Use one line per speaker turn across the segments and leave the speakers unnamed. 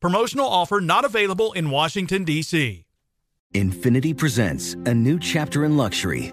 Promotional offer not available in Washington, D.C.
Infiniti presents a new chapter in luxury,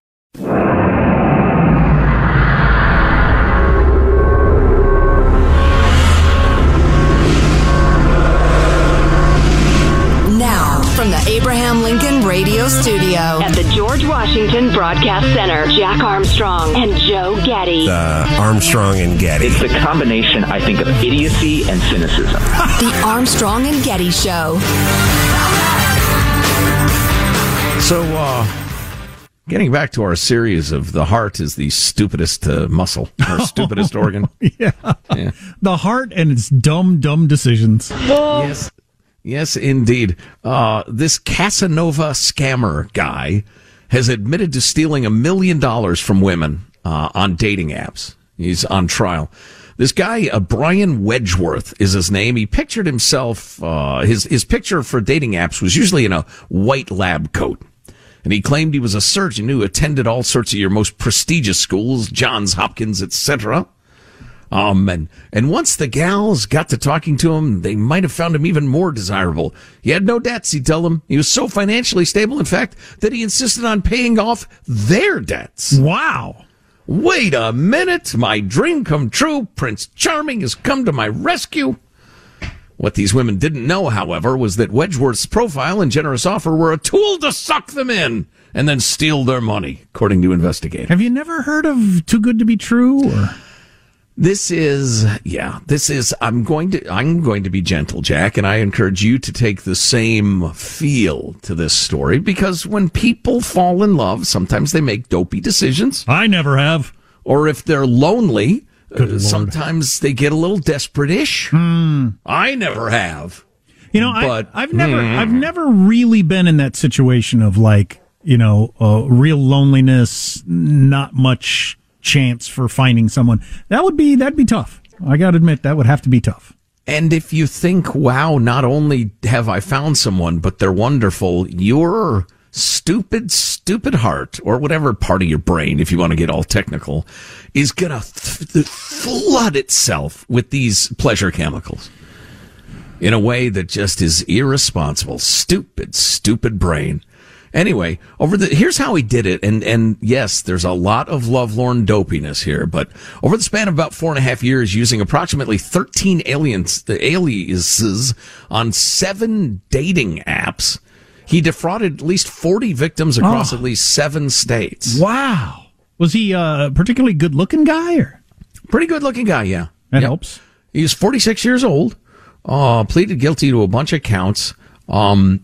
Radio Studio
At the George Washington Broadcast Center, Jack Armstrong and Joe Getty.
uh, Armstrong and Getty.
It's the combination, I think, of idiocy and cynicism.
the Armstrong and Getty Show.
So, uh, getting back to our series of the heart is the stupidest uh, muscle or stupidest organ.
Yeah.
Yeah.
The heart and its dumb, dumb decisions.
Yes. Yes, indeed. Uh, this Casanova scammer guy has admitted to stealing a million dollars from women uh, on dating apps. He's on trial. This guy, uh, Brian Wedgeworth, is his name. He pictured himself. Uh, his his picture for dating apps was usually in a white lab coat, and he claimed he was a surgeon who attended all sorts of your most prestigious schools, Johns Hopkins, etc. Um, and, and once the gals got to talking to him, they might have found him even more desirable. He had no debts, he'd tell them. He was so financially stable, in fact, that he insisted on paying off their debts.
Wow.
Wait a minute. My dream come true. Prince Charming has come to my rescue. What these women didn't know, however, was that Wedgeworth's profile and generous offer were a tool to suck them in and then steal their money, according to investigators.
Have you never heard of Too Good to Be True? Or
This is, yeah, this is, I'm going to, I'm going to be gentle, Jack, and I encourage you to take the same feel to this story because when people fall in love, sometimes they make dopey decisions.
I never have.
Or if they're lonely, uh, sometimes they get a little desperate-ish. I never have.
You know,
But-
I, I've never, I've never really been in that situation of like, you know, uh, real loneliness, not much chance for finding someone. That would be, that'd be tough. I got to admit, that would have to be tough.
And if you think, wow, not only have I found someone, but they're wonderful, your stupid, stupid heart, or whatever part of your brain, if you want to get all technical, is going to th- flood itself with these pleasure chemicals in a way that just is irresponsible. Stupid, stupid brain. Anyway, over the here's how he did it, and and yes, there's a lot of lovelorn dopiness here, but over the span of about four and a half years, using approximately 13 aliens, aliases on seven dating apps, he defrauded at least 40 victims across
Oh.
at least seven states.
Wow. Was he a particularly good looking guy or?
Pretty good looking guy, yeah.
That
Yep.
helps.
He's 46 years old. Uh, pleaded guilty to a bunch of counts. Um,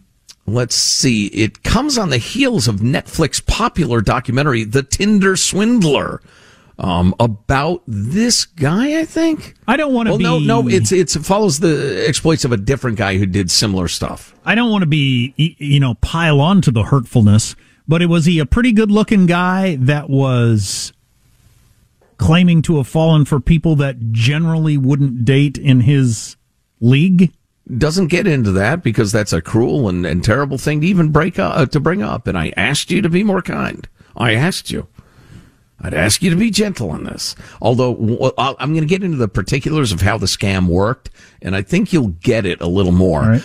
let's see. It comes on the heels of Netflix popular documentary, The Tinder Swindler. um, about this guy. I think.
I don't want to
well,
be.
no, no. It's it's it follows the exploits of a different guy who did similar stuff.
I don't want to be, you know, pile on to the hurtfulness, but it was he a pretty good looking guy that was claiming to have fallen for people that generally wouldn't date in his league.
Doesn't get into that because that's a cruel and, and terrible thing to even break up, uh, to bring up. And I asked you to be more kind. I asked you. I'd ask you to be gentle on this. Although I'm going to get into the particulars of how the scam worked, and I think you'll get it a little more.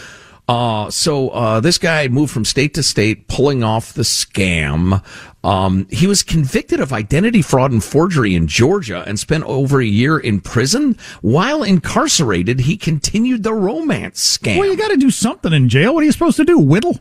Uh, so uh, this guy moved from state to state, pulling off the scam. Um, he was convicted of identity fraud and forgery in Georgia and spent over a year in prison. While incarcerated, he continued the romance scam.
Well, you got to do something in jail. What are you supposed to do? Whittle?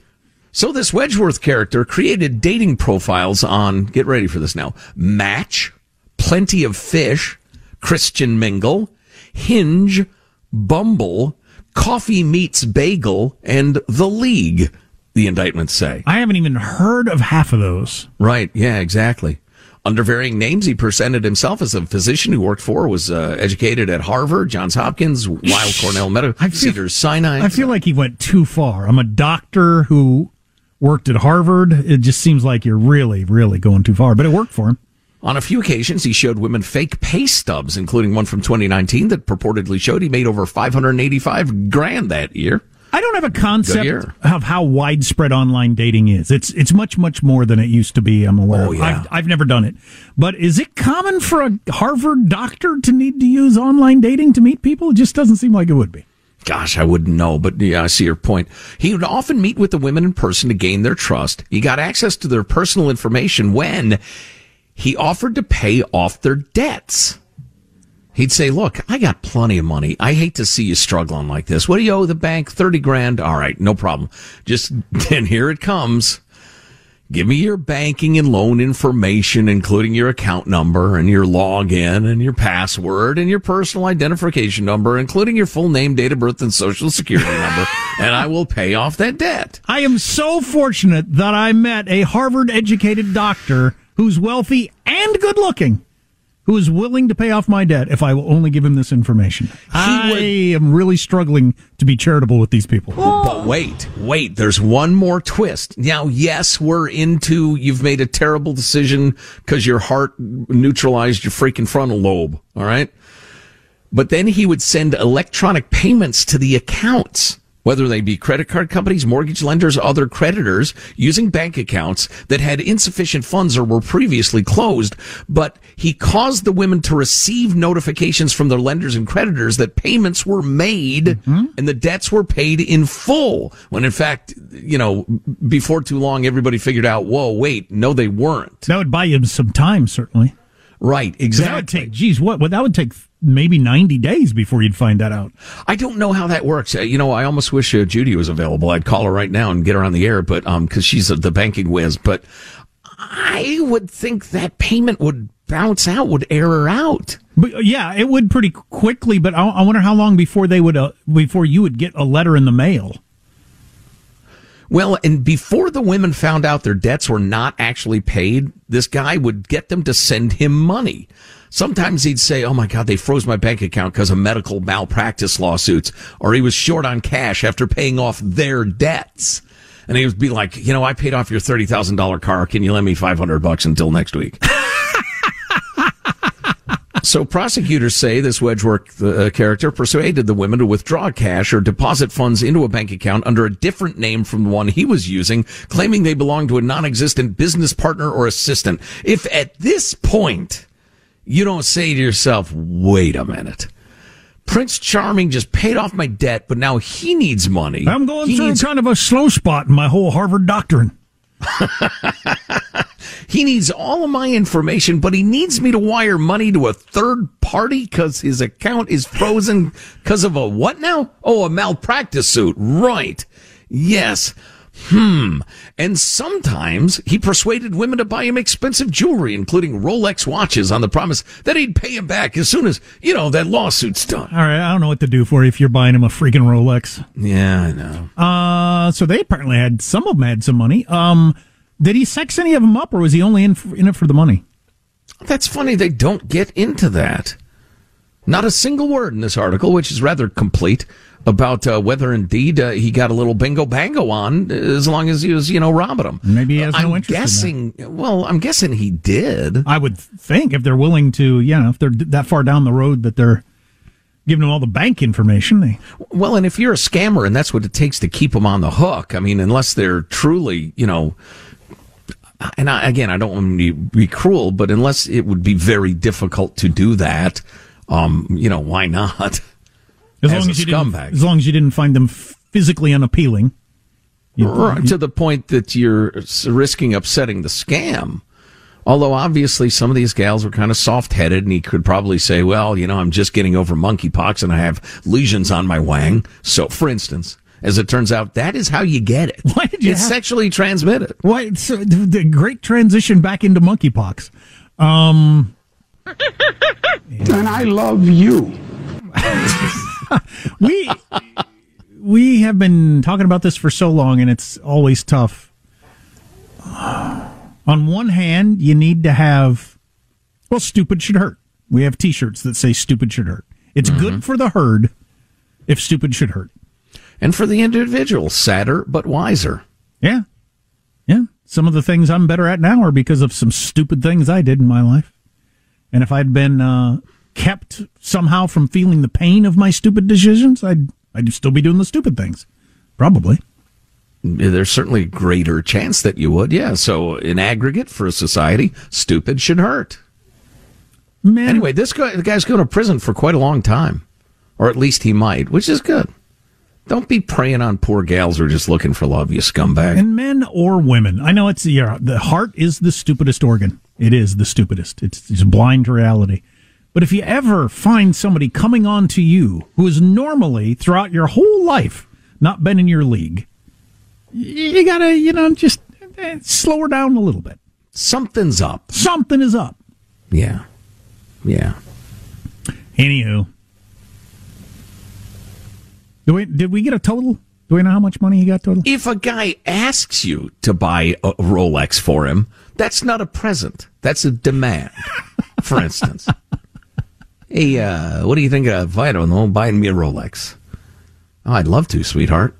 So this Wedgeworth character created dating profiles on, get ready for this now, Match, Plenty of Fish, Christian Mingle, Hinge, Bumble, Coffee Meets Bagel, and The League, the indictments say.
I haven't even heard of half of those.
Right, yeah, exactly. Under varying names, he presented himself as a physician who worked for, was uh, educated at Harvard, Johns Hopkins, Weill Cornell Medical, Cedars Sinai.
I feel like he went too far. I'm a doctor who worked at Harvard. It just seems like you're really, really going too far, but it worked for him.
On a few occasions, he showed women fake pay stubs, including one from 2019 that purportedly showed he made over 585 grand that year.
I don't have a concept of how widespread online dating is. It's it's much much more than it used to be. I'm aware.
Oh, yeah.
I've, I've never done it, but is it common for a Harvard doctor to need to use online dating to meet people? It just doesn't seem like it would be.
Gosh, I wouldn't know, but yeah, I see your point. He would often meet with the women in person to gain their trust. He got access to their personal information when he offered to pay off their debts. He'd say, look, I got plenty of money. I hate to see you struggling like this. What do you owe the bank? 30 grand? All right, no problem. Just then here it comes. Give me your banking and loan information, including your account number and your login and your password and your personal identification number, including your full name, date of birth, and social security number, and I will pay off that debt.
I am so fortunate that I met a Harvard educated doctor who's wealthy and good looking. Who is willing to pay off my debt if I will only give him this information? I am really struggling to be charitable with these people.
But wait, wait, there's one more twist. Now, yes, we're into you've made a terrible decision because your heart neutralized your freaking frontal lobe. All right. But then he would send electronic payments to the accounts, whether they be credit card companies, mortgage lenders, other creditors, using bank accounts that had insufficient funds or were previously closed. But he caused the women to receive notifications from their lenders and creditors that payments were made mm-hmm. and the debts were paid in full. When in fact, you know, before too long, everybody figured out, whoa, wait, no, they weren't.
That would buy you some time, certainly.
Right,
'Cause That would
exactly.
take, geez, what? Well, that would take maybe 90 days before you'd find that out.
I don't know how that works. Uh, You know, I almost wish uh, Judy was available. I'd call her right now and get her on the air, but um, because she's uh, the banking whiz. But I would think that payment would bounce out, would error out.
But uh, yeah, it would pretty quickly. But I, I wonder how long before they would, uh, before you would get a letter in the mail.
Well, and before the women found out their debts were not actually paid, this guy would get them to send him money. Sometimes he'd say, Oh my God, they froze my bank account because of medical malpractice lawsuits, or he was short on cash after paying off their debts. And he would be like, You know, I paid off your $30,000 car. Can you lend me 500 bucks until next week? So prosecutors say this Wedgeworth uh, character persuaded the women to withdraw cash or deposit funds into a bank account under a different name from the one he was using, claiming they belonged to a non-existent business partner or assistant. If at this point you don't say to yourself, wait a minute. Prince Charming just paid off my debt, but now he needs money.
I'm going
He
through
needs-
kind of a slow spot in my whole Harvard doctrine.
He needs all of my information, but he needs me to wire money to a third party because his account is frozen because of a what now? Oh, a malpractice suit. Right. Yes. Hmm. And sometimes he persuaded women to buy him expensive jewelry, including Rolex watches, on the promise that he'd pay him back as soon as, you know, that lawsuit's done.
All right, I don't know what to do for you if you're buying him a freaking Rolex.
Yeah, I know.
Uh, so they apparently had some of them had some money. Um, did he sex any of them up, or was he only in for, in it for the money?
That's funny. They don't get into that. Not a single word in this article, which is rather complete, about uh, whether indeed uh, he got a little bingo bango on as long as he was, you know, robbing them.
Maybe he has no
I'm
interest in
guessing. Well, I'm guessing he did.
I would think if they're willing to, you know, if they're that far down the road that they're giving them all the bank information, they
Well, and if you're a scammer and that's what it takes to keep them on the hook, I mean, unless they're truly, you know, and I, again, I don't want to be cruel, but unless it would be very difficult to do that, um, you know, why not?
as,
As
long
a
as you didn't, as long as you didn't find them physically unappealing. You-
Right, to the point that you're risking upsetting the scam. Although obviously some of these gals were kind of soft headed, and he could probably say, "Well, you know, I'm just getting over monkeypox, and I have lesions on my wang." So, for instance, as it turns out, that is how you get it.
Why did you
It's
have-
sexually transmitted.
Why? It's, the, the great transition back into monkeypox. Um,
And I love you.
we we have been talking about this for so long, and it's always tough. On one hand, you need to have well, stupid should hurt. We have T-shirts that say "stupid should hurt." It's good for the herd if stupid should hurt.
And for the individual, sadder but wiser.
Yeah, yeah. Some of the things I'm better at now are because of some stupid things I did in my life. And if I'd been uh, kept somehow from feeling the pain of my stupid decisions, I'd I'd still be doing the stupid things, probably.
There's certainly greater chance that you would. Yeah. So, in aggregate for a society, stupid should hurt.
Man,
Anyway, this guy, the guy's going to prison for quite a long time, or at least he might, which is good. Don't be preying on poor gals who are just looking for love, you scumbag.
and men or women, I know it's yeah, the heart is the stupidest organ. It is the stupidest. It's just blind reality. But if you ever find somebody coming on to you who has normally throughout your whole life not been in your league, you gotta you know just eh, slow her down a little bit.
Something's up.
Something is up.
Yeah. Yeah.
Anywho, do we did we get a total? Do we know how much money he got total?
If a guy asks you to buy a Rolex for him, that's not a present. That's a demand. For instance, hey, uh, what do you think of I don't know buying me a Rolex? Oh, I'd love to, sweetheart.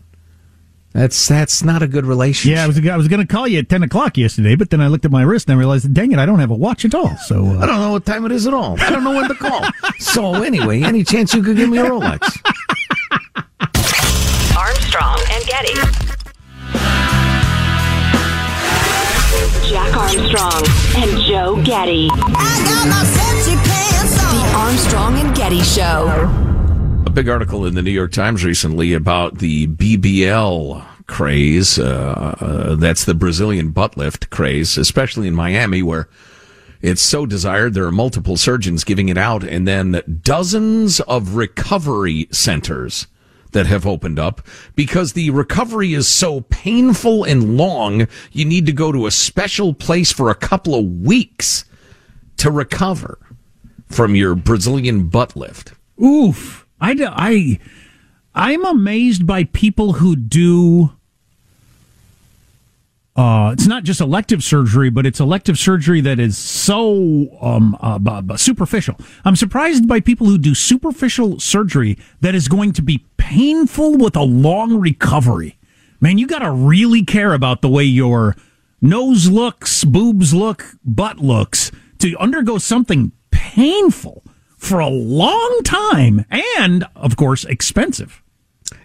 That's that's not a good relationship.
Yeah, I was I was going to call you at ten o'clock yesterday, but then I looked at my wrist and I realized, dang it, I don't have a watch at all. So
I
uh,
don't know what time it is at all. I don't know when to call. so anyway, any chance you could give me a Rolex?
Armstrong and Getty.
Jack Armstrong and Joe Getty.
Armstrong and Getty Show.
a big article in the New York Times recently about the BBL craze. Uh, uh, that's the Brazilian butt lift craze, especially in Miami, where it's so desired. There are multiple surgeons giving it out, and then dozens of recovery centers that have opened up because the recovery is so painful and long. You need to go to a special place for a couple of weeks to recover from your Brazilian butt lift.
oof, I, I, I'm amazed by people who do. Uh, it's not just elective surgery, but it's elective surgery that is so um, uh, superficial. I'm surprised by people who do superficial surgery that is going to be painful with a long recovery. Man, you got to really care about the way your nose looks, boobs look, butt looks to undergo something painful for a long time and, of course, expensive.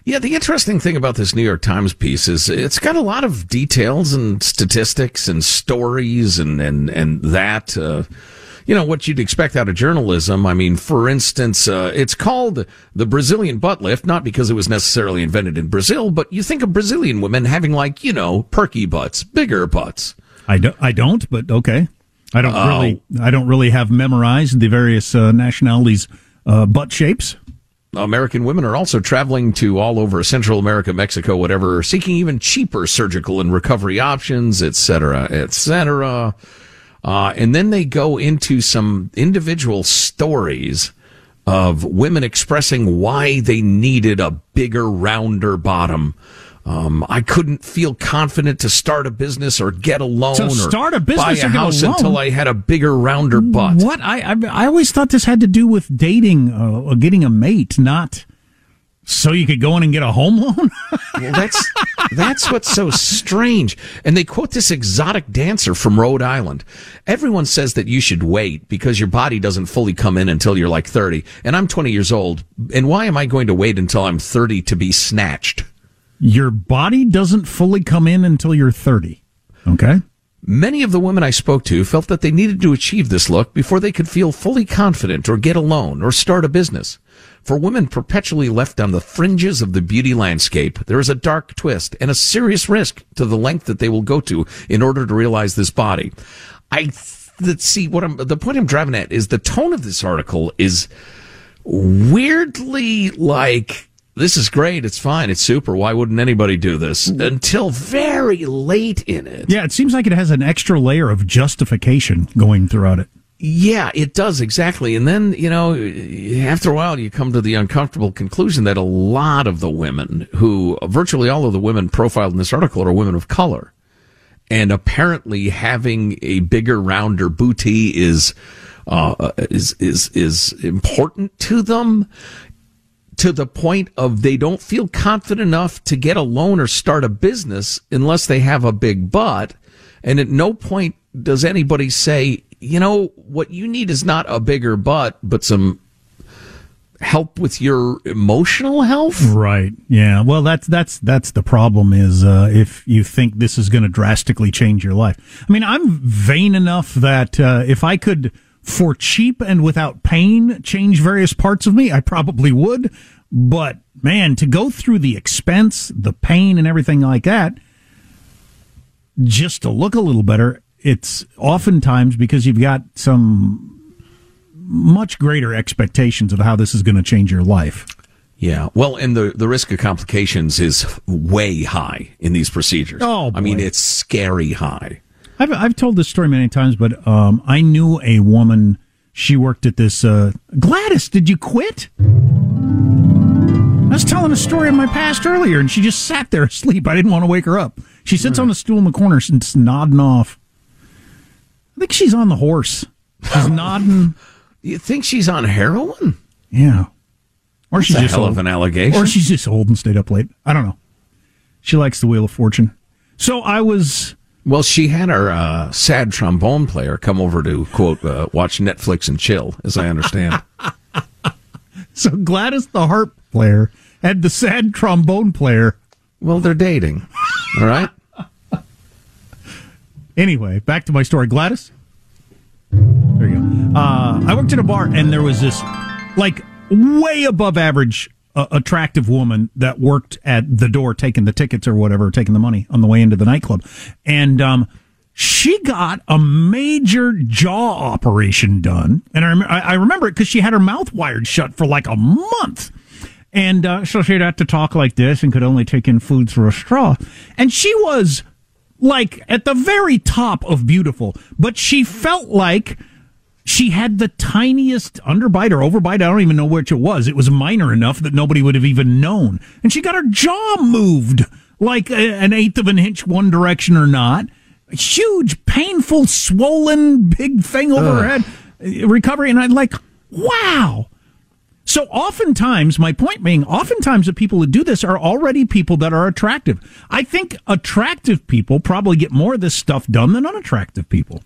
Yeah, the interesting thing about this New York Times piece is it's got a lot of details and statistics and stories and and and that. Uh, you know what you'd expect out of journalism. I mean, for instance, uh, it's called the Brazilian butt lift, not because it was necessarily invented in Brazil, but you think of Brazilian women having like you know perky butts, bigger butts.
I, do, I don't, but okay. I don't
Oh.
really I don't really have memorized the various uh, nationalities' uh, butt shapes.
American women are also traveling to all over Central America, Mexico, whatever, seeking even cheaper surgical and recovery options, et cetera, et cetera. Uh, and then they go into some individual stories of women expressing why they needed a bigger, rounder bottom. Um, I couldn't feel confident to start a business or get a loan
To
or
start a business
buy
or
a
get a
house
loan?
until I had a bigger, rounder butt.
What I, I I always thought this had to do with dating uh, or getting a mate, not so you could go in and get a home loan.
Well, that's that's what's so strange. And they quote this exotic dancer from Rhode Island. Everyone says that you should wait because your body doesn't fully come in until you're like 30. And I'm 20 years old. And why am I going to wait until I'm 30 to be snatched?
Your body doesn't fully come in until you're 30. Okay.
Many of the women I spoke to felt that they needed to achieve this look before they could feel fully confident or get a loan or start a business. For women perpetually left on the fringes of the beauty landscape, there is a dark twist and a serious risk to the length that they will go to in order to realize this body. I th- see what I'm the point I'm driving at is the tone of this article is weirdly like this is great, it's fine, it's super. Why wouldn't anybody do this? Until very late in it.
Yeah, it seems like it has an extra layer of justification going throughout it.
Yeah, it does exactly. And then, you know, after a while, you come to the uncomfortable conclusion that a lot of the women who, virtually all of the women profiled in this article are women of color. And apparently having a bigger, rounder booty is, uh, is, is, is important to them to the point of they don't feel confident enough to get a loan or start a business unless they have a big butt. And at no point does anybody say, you know, what you need is not a bigger butt, but some help with your emotional health.
Right. Yeah. Well, that's that's that's the problem is uh, if you think this is going to drastically change your life. I mean, I'm vain enough that uh, if I could, for cheap and without pain, change various parts of me, I probably would. But man, to go through the expense, the pain, and everything like that, just to look a little better, it's oftentimes because you've got some much greater expectations of how this is going to change your life.
Yeah. Well, and the, the risk of complications is way high in these procedures.
Oh,
I mean, it's scary high.
I've I've told this story many times, but um, I knew a woman. She worked at this. Uh, Gladys, did you quit? I was telling a story of my past earlier, and she just sat there asleep. I didn't want to wake her up. She sits on a stool in the corner, and just nodding off. I think she's on the horse. She's nodding.
You think she's on heroin?
Yeah. Or
That's
she's
a
just
hell
old.
of an allegation.
Or she's just old and stayed up late. I don't know. She likes the Wheel of Fortune. So I was.
Well, she had our uh, sad trombone player come over to quote uh, watch Netflix and chill, as I understand.
So Gladys, the harp player, had the sad trombone player.
well, they're dating. All right.
Anyway, back to my story. Gladys. There you go. Uh, I worked at a bar, and there was this, like, way above average attractive woman that worked at the door taking the tickets or whatever, taking the money on the way into the nightclub. And um, she got a major jaw operation done. And I, rem- I remember it because she had her mouth wired shut for like a month. And uh, so she had to talk like this and could only take in food through a straw. And she was like at the very top of beautiful, but she felt like she had the tiniest underbite or overbite. I don't even know which it was. It was minor enough that nobody would have even known. And she got her jaw moved like a, an eighth of an inch one direction or not. Huge, painful, swollen, big thing over her head. Uh, Recovery. And I'm like, wow. So oftentimes, my point being, oftentimes the people who do this are already people that are attractive. I think attractive people probably get more of this stuff done than unattractive people.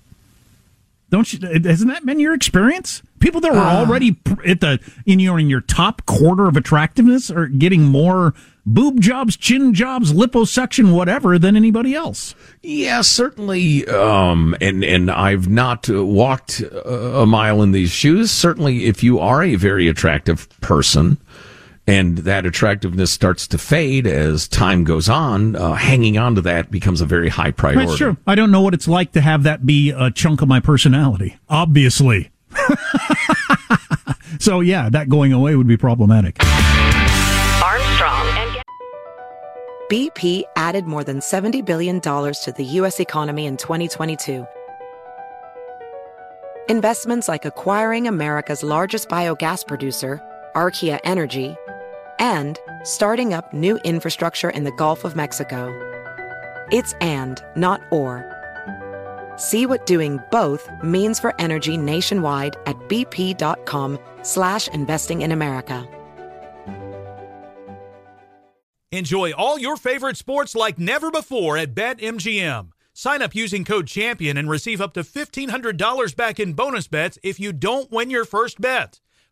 Don't you? Hasn't that been your experience? People that were already at the in your in your top quarter of attractiveness are getting more boob jobs, chin jobs, liposuction, whatever than anybody else.
Yeah, certainly. Um, and and I've not uh, walked uh, a mile in these shoes. Certainly, if you are a very attractive person, and that attractiveness starts to fade as time goes on, uh, hanging on to that becomes a very high priority.
That's true. I don't know what it's like to have that be a chunk of my personality. Obviously. so yeah, that going away would be problematic.
Armstrong and
BP added more than $70 billion to the U.S. economy in 2022. Investments like acquiring America's largest biogas producer, Archaea Energy, and starting up new infrastructure in the Gulf of Mexico. It's and, not or. See what doing both means for energy nationwide at bp.com slash investing in America.
Enjoy all your favorite sports like never before at BetMGM. Sign up using code CHAMPION and receive up to $1,500 back in bonus bets if you don't win your first bet.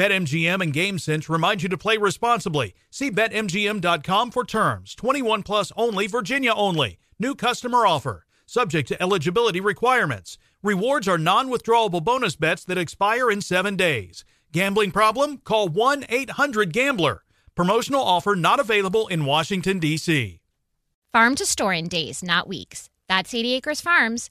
BetMGM and GameSense remind you to play responsibly. See BetMGM.com for terms. 21 plus only, Virginia only. New customer offer. Subject to eligibility requirements. Rewards are non withdrawable bonus bets that expire in seven days. Gambling problem? Call 1 800 Gambler. Promotional offer not available in Washington, D.C.
Farm to store in days, not weeks. That's 80 Acres Farms.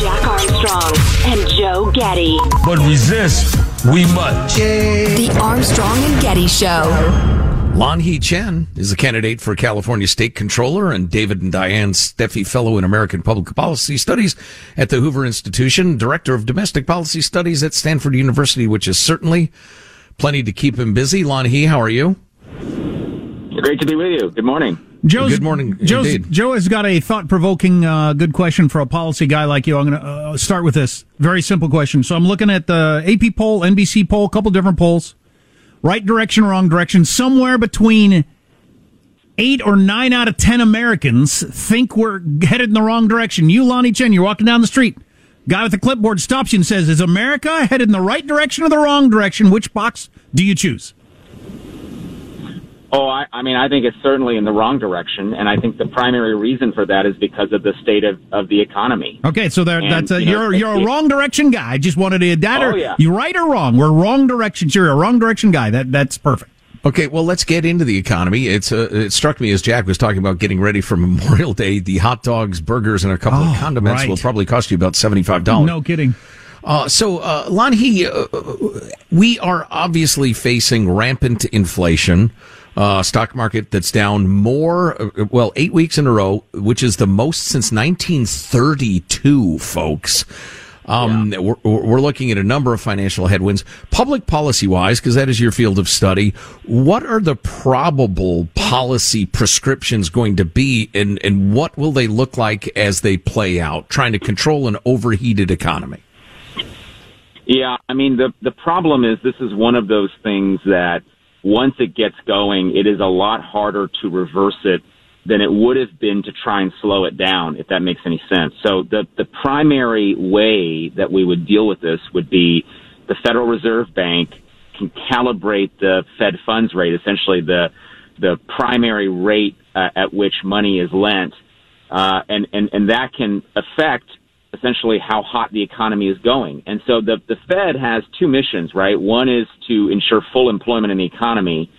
Jack Armstrong and Joe Getty.
But resist, we must.
The Armstrong and Getty Show.
Lanhee Chen is a candidate for California State Controller and David and Diane Steffy Fellow in American Public Policy Studies at the Hoover Institution, Director of Domestic Policy Studies at Stanford University, which is certainly plenty to keep him busy. Lanhee, how are you?
Great to be with you. Good morning.
Joe's,
Good morning,
Joe's. Joe has got a thought provoking, uh, good question for a policy guy like you. I'm going to uh, start with this very simple question. So I'm looking at the AP poll, NBC poll, a couple different polls. Right direction, wrong direction. Somewhere between eight or nine out of ten Americans think we're headed in the wrong direction. You, Lanhee Chen, you're walking down the street. Guy with the clipboard stops you and says, "Is America headed in the right direction or the wrong direction? Which box do you choose?"
Oh, I, I mean, I think it's certainly in the wrong direction, and I think the primary reason for that is because of the state of, of the economy.
Okay, so there,
And,
that's a,
you know,
you're you're a wrong direction guy. I just wanted to add that
Oh,
or
yeah.
you right or wrong. We're wrong directions. You're a wrong direction guy. That that's perfect.
Okay, well, let's get into the economy. It's uh, it struck me as Jack was talking about getting ready for Memorial Day. The hot dogs, burgers, and a couple
Oh,
of condiments
right.
will probably cost you about seventy five dollars.
No kidding.
Uh, so, uh, Lanhee, uh, we are obviously facing rampant inflation. Uh, stock market that's down more, uh, well, eight weeks in a row, which is the most since 1932, folks. Um, we're, we're looking at a number of financial headwinds. Public policy wise, because that is your field of study, what are the probable policy prescriptions going to be and, and what will they look like as they play out, trying to control an overheated economy?
Yeah, I mean the the problem is this is one of those things that once it gets going, it is a lot harder to reverse it than it would have been to try and slow it down, if that makes any sense. So the the primary way that we would deal with this would be the Federal Reserve Bank can calibrate the Fed funds rate, essentially the the primary rate uh, at which money is lent, uh, and and and that can affect essentially how hot the economy is going. And so the the Fed has two missions, right? One is to ensure full employment in the economy,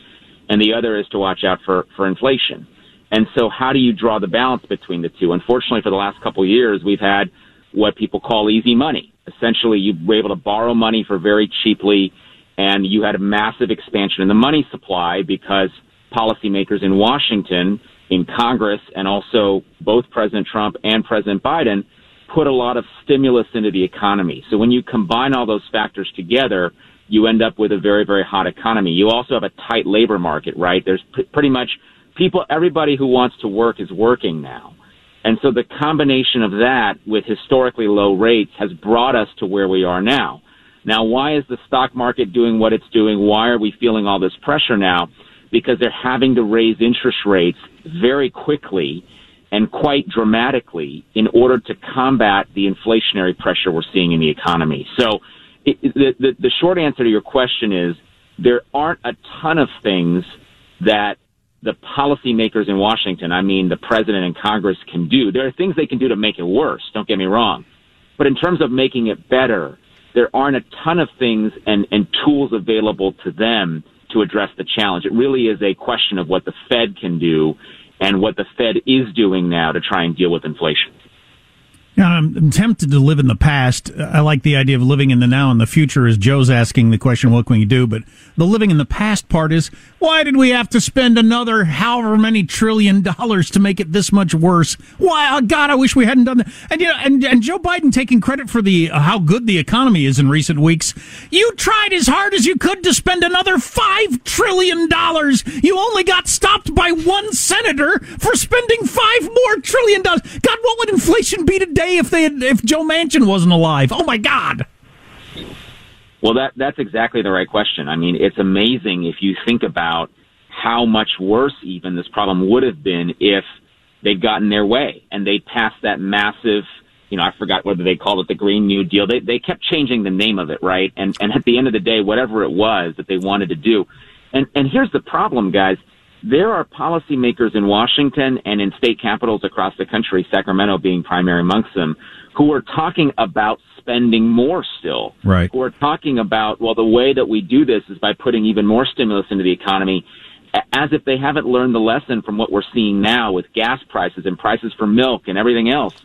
and the other is to watch out for for inflation. And so how do you draw the balance between the two? Unfortunately, for the last couple of years, we've had what people call easy money. Essentially, you were able to borrow money for very cheaply, and you had a massive expansion in the money supply because policymakers in Washington, in Congress, and also both President Trump and President Biden put a lot of stimulus into the economy. So when you combine all those factors together, you end up with a very, very hot economy. You also have a tight labor market, right? There's pr- pretty much people, everybody who wants to work is working now. And so the combination of that with historically low rates has brought us to where we are now. Now, why is the stock market doing what it's doing? Why are we feeling all this pressure now? Because they're having to raise interest rates very quickly and quite dramatically in order to combat the inflationary pressure we're seeing in the economy. So it, the, the, the short answer to your question is there aren't a ton of things that the policymakers in Washington, I mean the president and Congress can do. There are things they can do to make it worse, don't get me wrong. But in terms of making it better, there aren't a ton of things and, and tools available to them to address the challenge. It really is a question of what the Fed can do and what the Fed is doing now to try and deal with inflation.
I'm tempted to live in the past. I like the idea of living in the now and the future as Joe's asking the question, what can we do? But the living in the past part is, why did we have to spend another however many trillion dollars to make it this much worse? Why, oh God, I wish we hadn't done that. And, you know, and, and Joe Biden taking credit for the, uh, how good the economy is in recent weeks. You tried as hard as you could to spend another five trillion dollars. You only got stopped by one senator for spending five more trillion dollars. God, what would inflation be today? If they had, if Joe Manchin wasn't alive? Oh my God.
Well, that that's exactly the right question. I mean, it's amazing if you think about how much worse even this problem would have been if they'd gotten their way and they passed that massive, you know, I forgot whether they called it the Green New Deal. They they kept changing the name of it, right? And and at the end of the day, whatever it was that they wanted to do, and and here's the problem, guys there are policymakers in Washington and in state capitals across the country, Sacramento being primary amongst them, who are talking about spending more still.
Right.
Who are talking about, well, the way that we do this is by putting even more stimulus into the economy, as if they haven't learned the lesson from what we're seeing now with gas prices and prices for milk and everything else.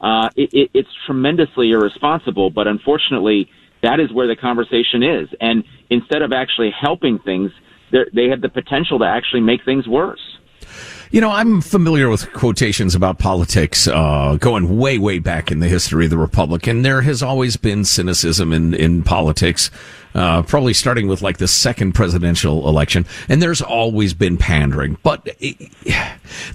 Uh, it, it, it's tremendously irresponsible, but unfortunately, that is where the conversation is. And instead of actually helping things, they have the potential to actually make things worse.
You know, I'm familiar with quotations about politics uh, going way, way back in the history of the Republic, and there has always been cynicism in in politics. Uh, probably starting with like the second presidential election, and there's always been pandering. But it,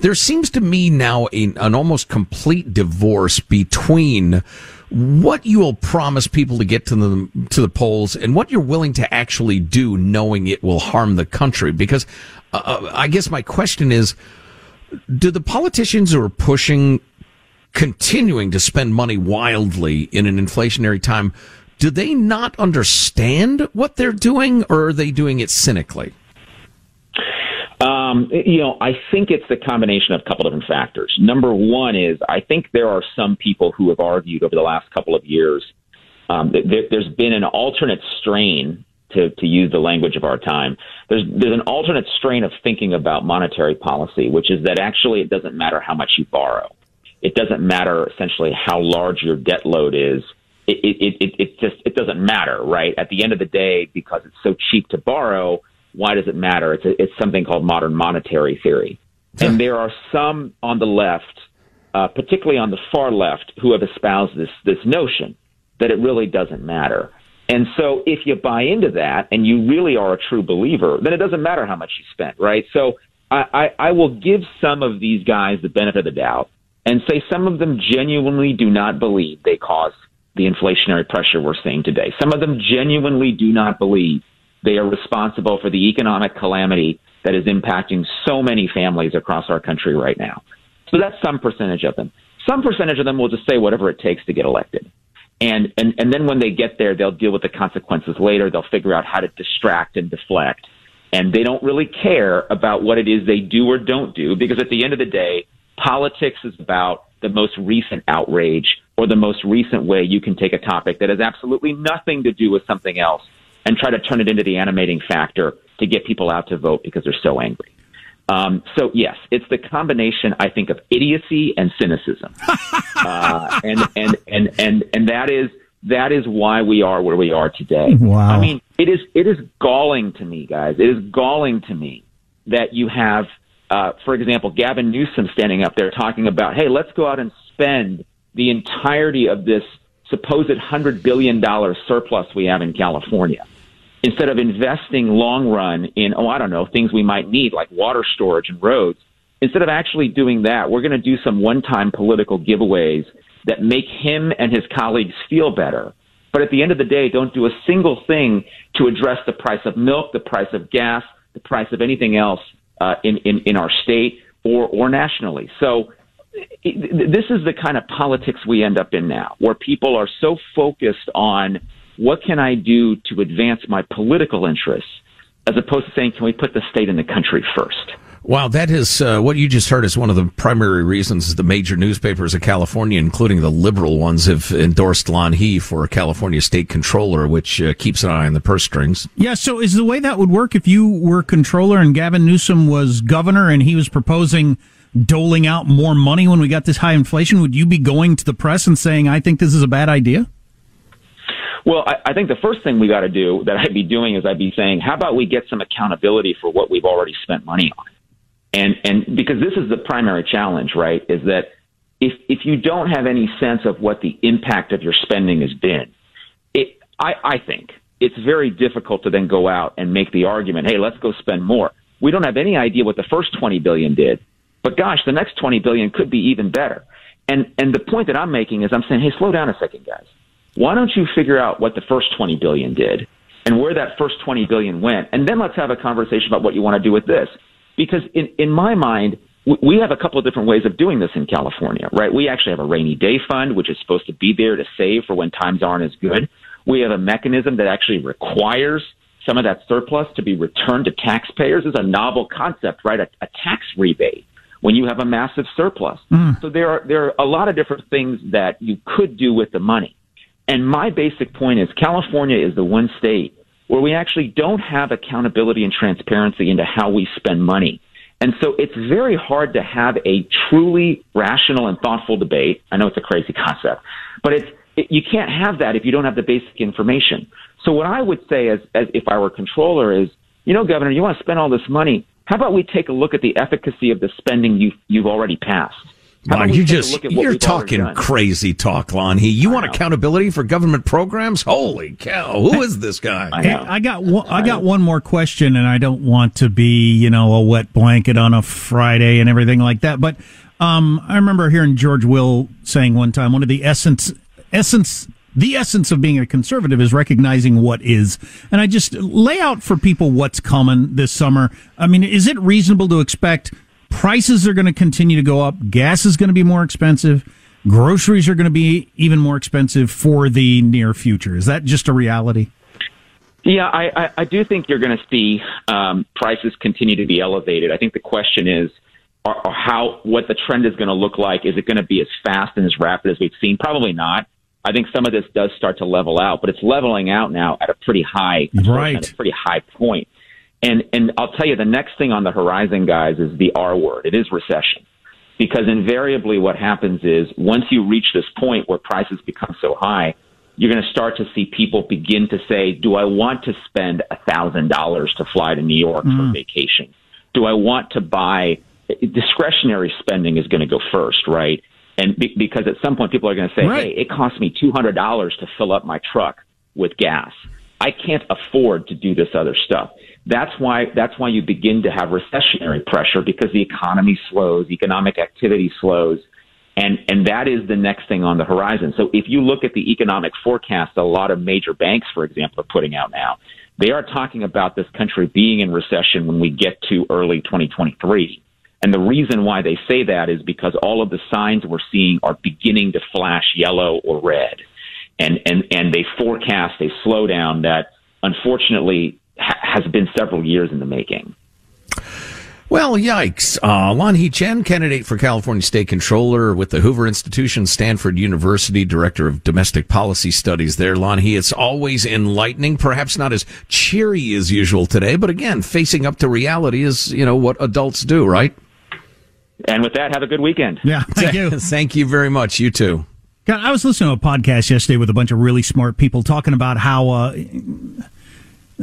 there seems to me now a, an almost complete divorce between what you will promise people to get to the to the polls and what you're willing to actually do, knowing it will harm the country. Because uh, uh, I guess my question is, do the politicians who are pushing, continuing to spend money wildly in an inflationary time, do they not understand what they're doing, or are they doing it cynically?
Um, you know, I think it's the combination of a couple different factors. Number one is I think there are some people who have argued over the last couple of years um, that there, there's been an alternate strain to, to use the language of our time. There's there's an alternate strain of thinking about monetary policy, which is that actually it doesn't matter how much you borrow. It doesn't matter essentially how large your debt load is. It, it, it, it just it doesn't matter, right? At the end of the day, because it's so cheap to borrow, why does it matter? It's, a, it's something called modern monetary theory. And there are some on the left, uh, particularly on the far left, who have espoused this, this notion that it really doesn't matter. And so if you buy into that and you really are a true believer, then it doesn't matter how much you spent, right? So I, I, I will give some of these guys the benefit of the doubt and say some of them genuinely do not believe they cause the inflationary pressure we're seeing today. Some of them genuinely do not believe they are responsible for the economic calamity that is impacting so many families across our country right now. So that's some percentage of them. Some percentage of them will just say whatever it takes to get elected. And, and, and then when they get there, they'll deal with the consequences later. They'll figure out how to distract and deflect. And they don't really care about what it is they do or don't do because at the end of the day, politics is about the most recent outrage or the most recent way you can take a topic that has absolutely nothing to do with something else and try to turn it into the animating factor to get people out to vote because they're so angry. Um, so yes, it's the combination, I think, of idiocy and cynicism, uh, and and and and and that is that is why we are where we are today.
Wow.
I mean, it is it is galling to me, guys. It is galling to me that you have, uh, for example, Gavin Newsom standing up there talking about, hey, let's go out and spend the entirety of this supposed hundred billion dollar surplus we have in California instead of investing long run in, oh, I don't know, things we might need like water storage and roads, instead of actually doing that, we're going to do some one time political giveaways that make him and his colleagues feel better. But at the end of the day, don't do a single thing to address the price of milk, the price of gas, the price of anything else uh, in, in, in our state or, or nationally. So this is the kind of politics we end up in now, where people are so focused on what can I do to advance my political interests, as opposed to saying, can we put the state and the country first?
Wow, that is uh, what you just heard is one of the primary reasons the major newspapers of California, including the liberal ones, have endorsed Lanhee for California state controller, which uh, keeps an eye on the purse strings.
Yeah, so is the way that would work if you were controller and Gavin Newsom was governor and he was proposing doling out more money when we got this high inflation, would you be going to the press and saying, I think this is a bad idea?
Well, I, I think the first thing we got to do that I'd be doing is I'd be saying, how about we get some accountability for what we've already spent money on? And, and because this is the primary challenge, right, is that if, if you don't have any sense of what the impact of your spending has been, it, I, I think it's very difficult to then go out and make the argument, hey, let's go spend more. We don't have any idea what the first 20 billion did, but gosh, the next 20 billion could be even better. And, and the point that I'm making is I'm saying, hey, slow down a second, guys. Why don't you figure out what the first 20 billion did and where that first 20 billion went? And then let's have a conversation about what you want to do with this. Because in, in my mind, we have a couple of different ways of doing this in California, right? We actually have a rainy day fund, which is supposed to be there to save for when times aren't as good. We have a mechanism that actually requires some of that surplus to be returned to taxpayers. Is a novel concept, right? A, a, tax rebate when you have a massive surplus. Mm. So there are there are a lot of different things that you could do with the money. And my basic point is California is the one state where we actually don't have accountability and transparency into how we spend money. And so it's very hard to have a truly rational and thoughtful debate. I know it's a crazy concept, but it's, it, you can't have that if you don't have the basic information. So what I would say as, as if I were controller is, you know, Governor, you want to spend all this money. How about we take a look at the efficacy of the spending you've, you've already passed?
Lanhee, you just you're talking crazy talk, Lanhee. He, you I want know. accountability for government programs? Holy cow! Who is this guy?
I, hey, I got one, I got one more question, and I don't want to be you know a wet blanket on a Friday and everything like that. But um, I remember hearing George Will saying one time one of the essence essence the essence of being a conservative is recognizing what is. And I just lay out for people what's coming this summer. I mean, is it reasonable to expect prices are going to continue to go up. Gas is going to be more expensive. Groceries are going to be even more expensive for the near future. Is that just a reality?
Yeah, I, I, I do think you're going to see um, prices continue to be elevated. I think the question is, are, are how what the trend is going to look like. Is it going to be as fast and as rapid as we've seen? Probably not. I think some of this does start to level out, but it's leveling out now at a pretty high,
right.
at a pretty high point. And and I'll tell you, the next thing on the horizon, guys, is the R word. It is recession, because invariably what happens is once you reach this point where prices become so high, you're going to start to see people begin to say, "Do I want to spend a thousand dollars to fly to New York mm. for vacation? Do I want to buy?" Discretionary spending is going to go first, right? And be, because at some point people are going to say, right. "Hey, it costs me two hundred dollars to fill up my truck with gas. I can't afford to do this other stuff." That's why that's why you begin to have recessionary pressure because the economy slows, economic activity slows, and and that is the next thing on the horizon. So if you look at the economic forecast, a lot of major banks, for example, are putting out now, they are talking about this country being in recession when we get to early 2023. And the reason why they say that is because all of the signs we're seeing are beginning to flash yellow or red. And, and, and they forecast a slowdown that unfortunately has been several years in the making.
Well, yikes. Uh, Lanhee Chen, candidate for California State Controller with the Hoover Institution, Stanford University, Director of Domestic Policy Studies there. Lon Hee, it's always enlightening, perhaps not as cheery as usual today, but again, facing up to reality is, you know, what adults do, right?
And with that, have a good weekend.
Yeah, thank you.
thank you very much. You too.
God, I was listening to a podcast yesterday with a bunch of really smart people talking about how, uh,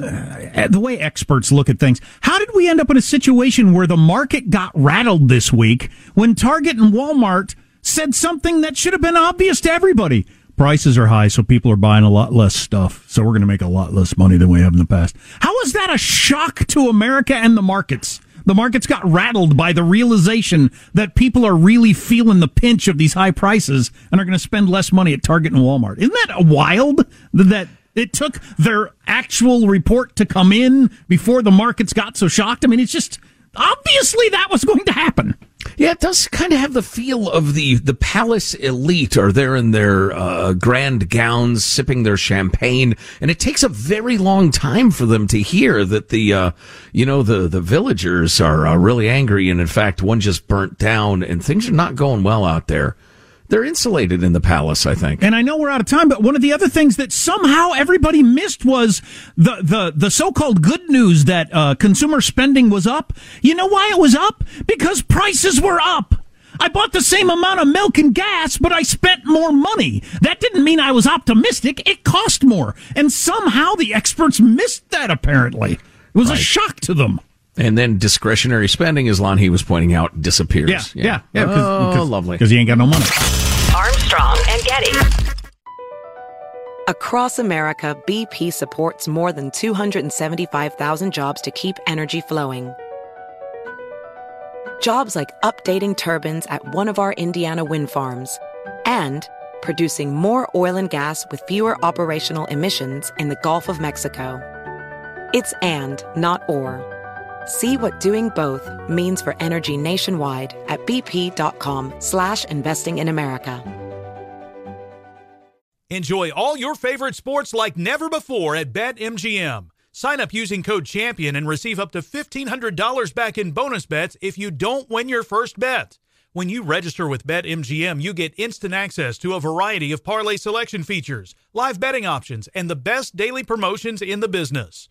uh, the way experts look at things. How did we end up in a situation where the market got rattled this week when Target and Walmart said something that should have been obvious to everybody? Prices are high, so people are buying a lot less stuff. So we're going to make a lot less money than we have in the past. How is that a shock to America and the markets? The markets got rattled by the realization that people are really feeling the pinch of these high prices and are going to spend less money at Target and Walmart. Isn't that wild that it took their actual report to come in before the markets got so shocked. I mean, it's just obviously that was going to happen.
Yeah, it does kind of have the feel of the the palace elite are there in their uh, grand gowns, sipping their champagne, and it takes a very long time for them to hear that the uh, you know the the villagers are uh, really angry, and in fact, one just burnt down, and things are not going well out there they're insulated in the palace, I think.
And I know we're out of time, but one of the other things that somehow everybody missed was the the the so-called good news that uh, consumer spending was up. You know why it was up? Because prices were up. I bought the same amount of milk and gas, but I spent more money. That didn't mean I was optimistic. It cost more. And somehow the experts missed that, apparently. It was right. a shock to them.
And then discretionary spending, as Lanhee was pointing out, disappears.
Yeah, yeah, yeah.
yeah oh, cause, lovely.
Because you ain't got no money.
Armstrong and Getty.
Across America, BP supports more than 275,000 jobs to keep energy flowing. Jobs like updating turbines at one of our Indiana wind farms and producing more oil and gas with fewer operational emissions in the Gulf of Mexico. It's and, not or. See what doing both means for energy nationwide at bp.com slash investing in America.
Enjoy all your favorite sports like never before at BetMGM. Sign up using code CHAMPION and receive up to $1,500 back in bonus bets if you don't win your first bet. When you register with BetMGM, you get instant access to a variety of parlay selection features, live betting options, and the best daily promotions in the business.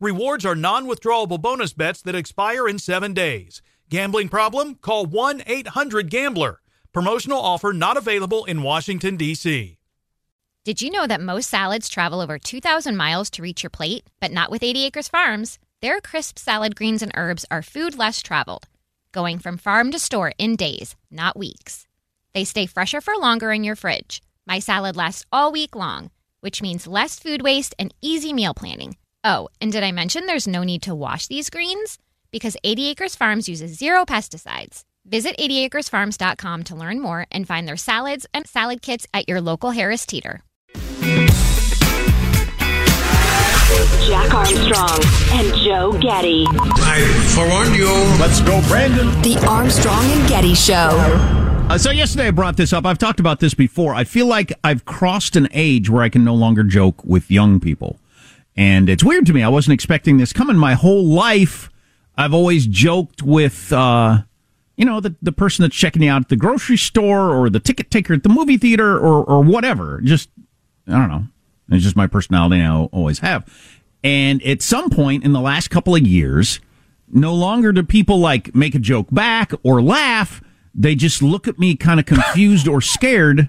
Rewards are non withdrawable bonus bets that expire in seven days. Gambling problem? Call 1 800 Gambler. Promotional offer not available in Washington, D.C.
Did you know that most salads travel over 2,000 miles to reach your plate? But not with 80 Acres Farms. Their crisp salad greens and herbs are food less traveled, going from farm to store in days, not weeks. They stay fresher for longer in your fridge. My salad lasts all week long, which means less food waste and easy meal planning. Oh, and did I mention there's no need to wash these greens? Because 80 Acres Farms uses zero pesticides. Visit 80acresfarms.com to learn more and find their salads and salad kits at your local Harris Teeter.
Jack Armstrong and Joe Getty.
I forewarned you.
Let's go, Brandon.
The Armstrong and Getty Show.
Uh, so yesterday I brought this up. I've talked about this before. I feel like I've crossed an age where I can no longer joke with young people. And it's weird to me. I wasn't expecting this coming my whole life. I've always joked with uh, you know, the, the person that's checking you out at the grocery store or the ticket taker at the movie theater or, or whatever. Just, I don't know. It's just my personality I always have. And at some point in the last couple of years, no longer do people like make a joke back or laugh. They just look at me kind of confused or scared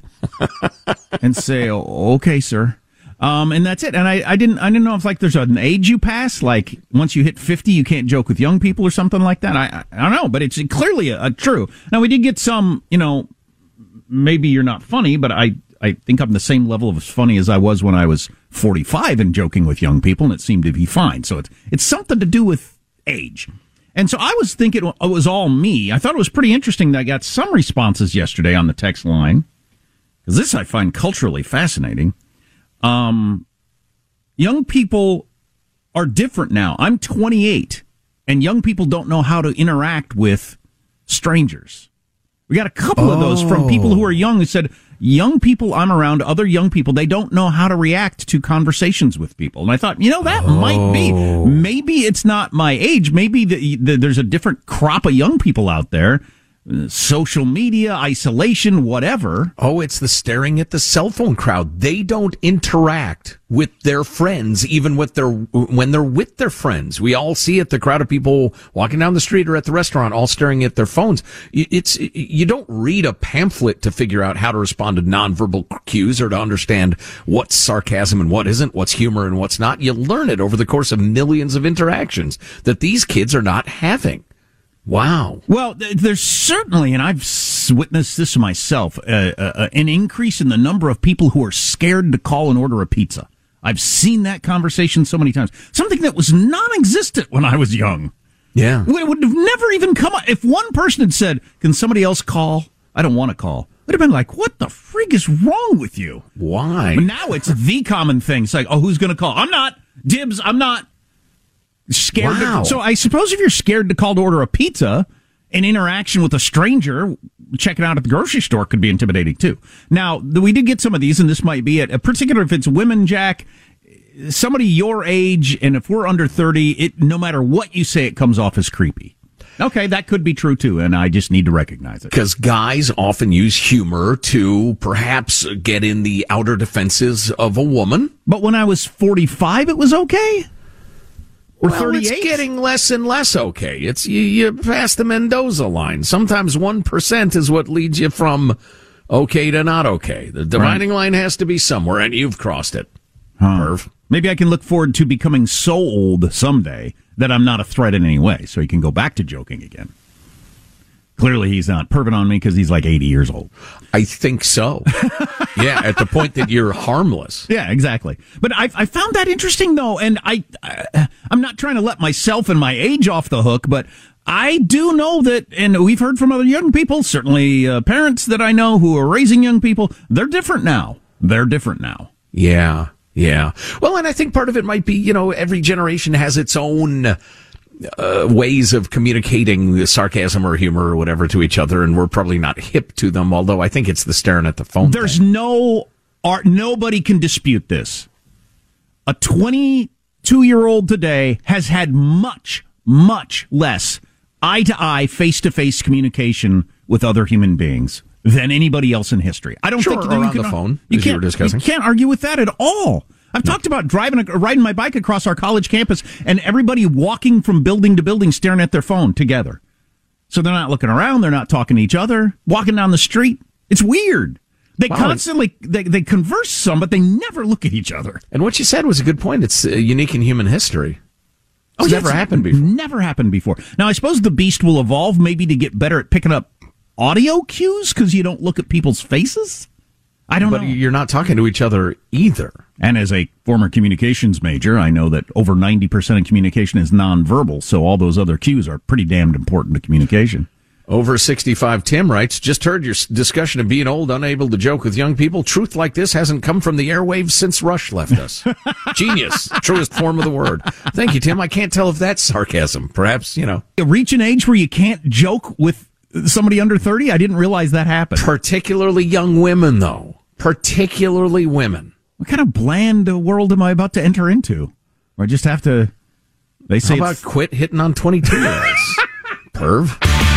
and say, oh, okay, sir. Um, and that's it. And I, I didn't, I didn't know if like there's an age you pass, like once you hit 50, you can't joke with young people or something like that. I, I don't know, but it's clearly a, a true. Now we did get some, you know, maybe you're not funny, but I, I think I'm the same level of as funny as I was when I was 45 and joking with young people, and it seemed to be fine. So it's, it's something to do with age. And so I was thinking it was all me. I thought it was pretty interesting that I got some responses yesterday on the text line, because this I find culturally fascinating. Um, young people are different now. I'm 28, and young people don't know how to interact with strangers. We got a couple oh. of those from people who are young who said, young people I'm around, other young people, they don't know how to react to conversations with people. And I thought, you know, that oh. might be. Oh. Maybe it's not my age. Maybe the, the, there's a different crop of young people out there social media, isolation, whatever.
Oh, it's the staring at the cell phone crowd. They don't interact with their friends, even with their when they're with their friends. We all see it. The crowd of people walking down the street or at the restaurant, all staring at their phones. It's you don't read a pamphlet to figure out how to respond to nonverbal cues or to understand what's sarcasm and what isn't, what's humor and what's not. You learn it over the course of millions of interactions that these kids are not having. Wow.
Well, th- there's certainly, and I've s- witnessed this myself, uh, uh, uh, an increase in the number of people who are scared to call and order a pizza. I've seen that conversation so many times. Something that was non-existent when I was young.
Yeah.
It would have never even come up. If one person had said, Can somebody else call? I don't want to call. I'd have been like, What the frig is wrong with you?
Why?
But now it's the common thing. It's like, Oh, who's going to call? I'm not. Dibs, I'm not. Scared.
Wow.
To, so I suppose if you're scared to call to order a pizza, an interaction with a stranger checking out at the grocery store could be intimidating too. Now, we did get some of these, and this might be it. A particular if it's women, Jack, somebody your age, and if we're under 30, it no matter what you say, it comes off as creepy. Okay, that could be true too, and I just need to recognize it.
Because guys often use humor to perhaps get in the outer defenses of a woman.
But when I was 45, it was okay. Or
well,
38?
It's getting less and less okay. It's you, you pass the Mendoza line. Sometimes one percent is what leads you from okay to not okay. The dividing right. line has to be somewhere, and you've crossed it.
Huh. Perv. Maybe I can look forward to becoming so old someday that I'm not a threat in any way, so he can go back to joking again. Clearly, he's not perving on me because he's like 80 years old.
I think so. yeah, at the point that you're harmless.
Yeah, exactly. But I, I found that interesting though, and I, I I'm not trying to let myself and my age off the hook, but I do know that, and we've heard from other young people, certainly uh, parents that I know who are raising young people, they're different now. They're different now.
Yeah, yeah. Well, and I think part of it might be, you know, every generation has its own uh, ways of communicating sarcasm or humor or whatever to each other, and we're probably not hip to them. Although I think it's the staring at the phone.
There's
thing.
no art. Nobody can dispute this. A 22 year old today has had much, much less eye to eye, face to face communication with other human beings than anybody else in history. I don't
sure,
think you
on
can,
the phone.
You can't.
You
can't argue with that at all. I've no. talked about driving, riding my bike across our college campus, and everybody walking from building to building, staring at their phone together. So they're not looking around, they're not talking to each other, walking down the street. It's weird. They wow. constantly they, they converse some, but they never look at each other.
And what you said was a good point. It's uh, unique in human history. It's oh, never happened before.
Never happened before. Now I suppose the beast will evolve, maybe to get better at picking up audio cues because you don't look at people's faces. I don't
but
know.
you're not talking to each other either.
And as a former communications major, I know that over 90% of communication is nonverbal, so all those other cues are pretty damned important to communication.
Over 65 Tim writes, just heard your discussion of being old, unable to joke with young people. Truth like this hasn't come from the airwaves since Rush left us. Genius. Truest form of the word. Thank you, Tim. I can't tell if that's sarcasm. Perhaps, you know.
You Reach an age where you can't joke with somebody under 30? I didn't realize that happened.
Particularly young women, though. Particularly women.
What kind of bland uh, world am I about to enter into? Or I just have to. They say
How about quit hitting on 22 year olds? Perv.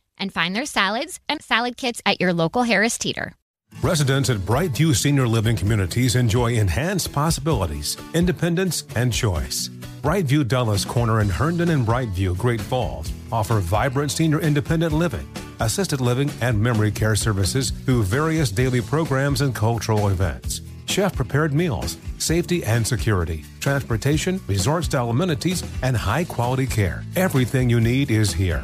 and find their salads and salad kits at your local Harris Teeter.
Residents at Brightview Senior Living Communities enjoy enhanced possibilities, independence, and choice. Brightview Dulles Corner in Herndon and Brightview, Great Falls, offer vibrant senior independent living, assisted living, and memory care services through various daily programs and cultural events. Chef prepared meals, safety and security, transportation, resort style amenities, and high quality care. Everything you need is here.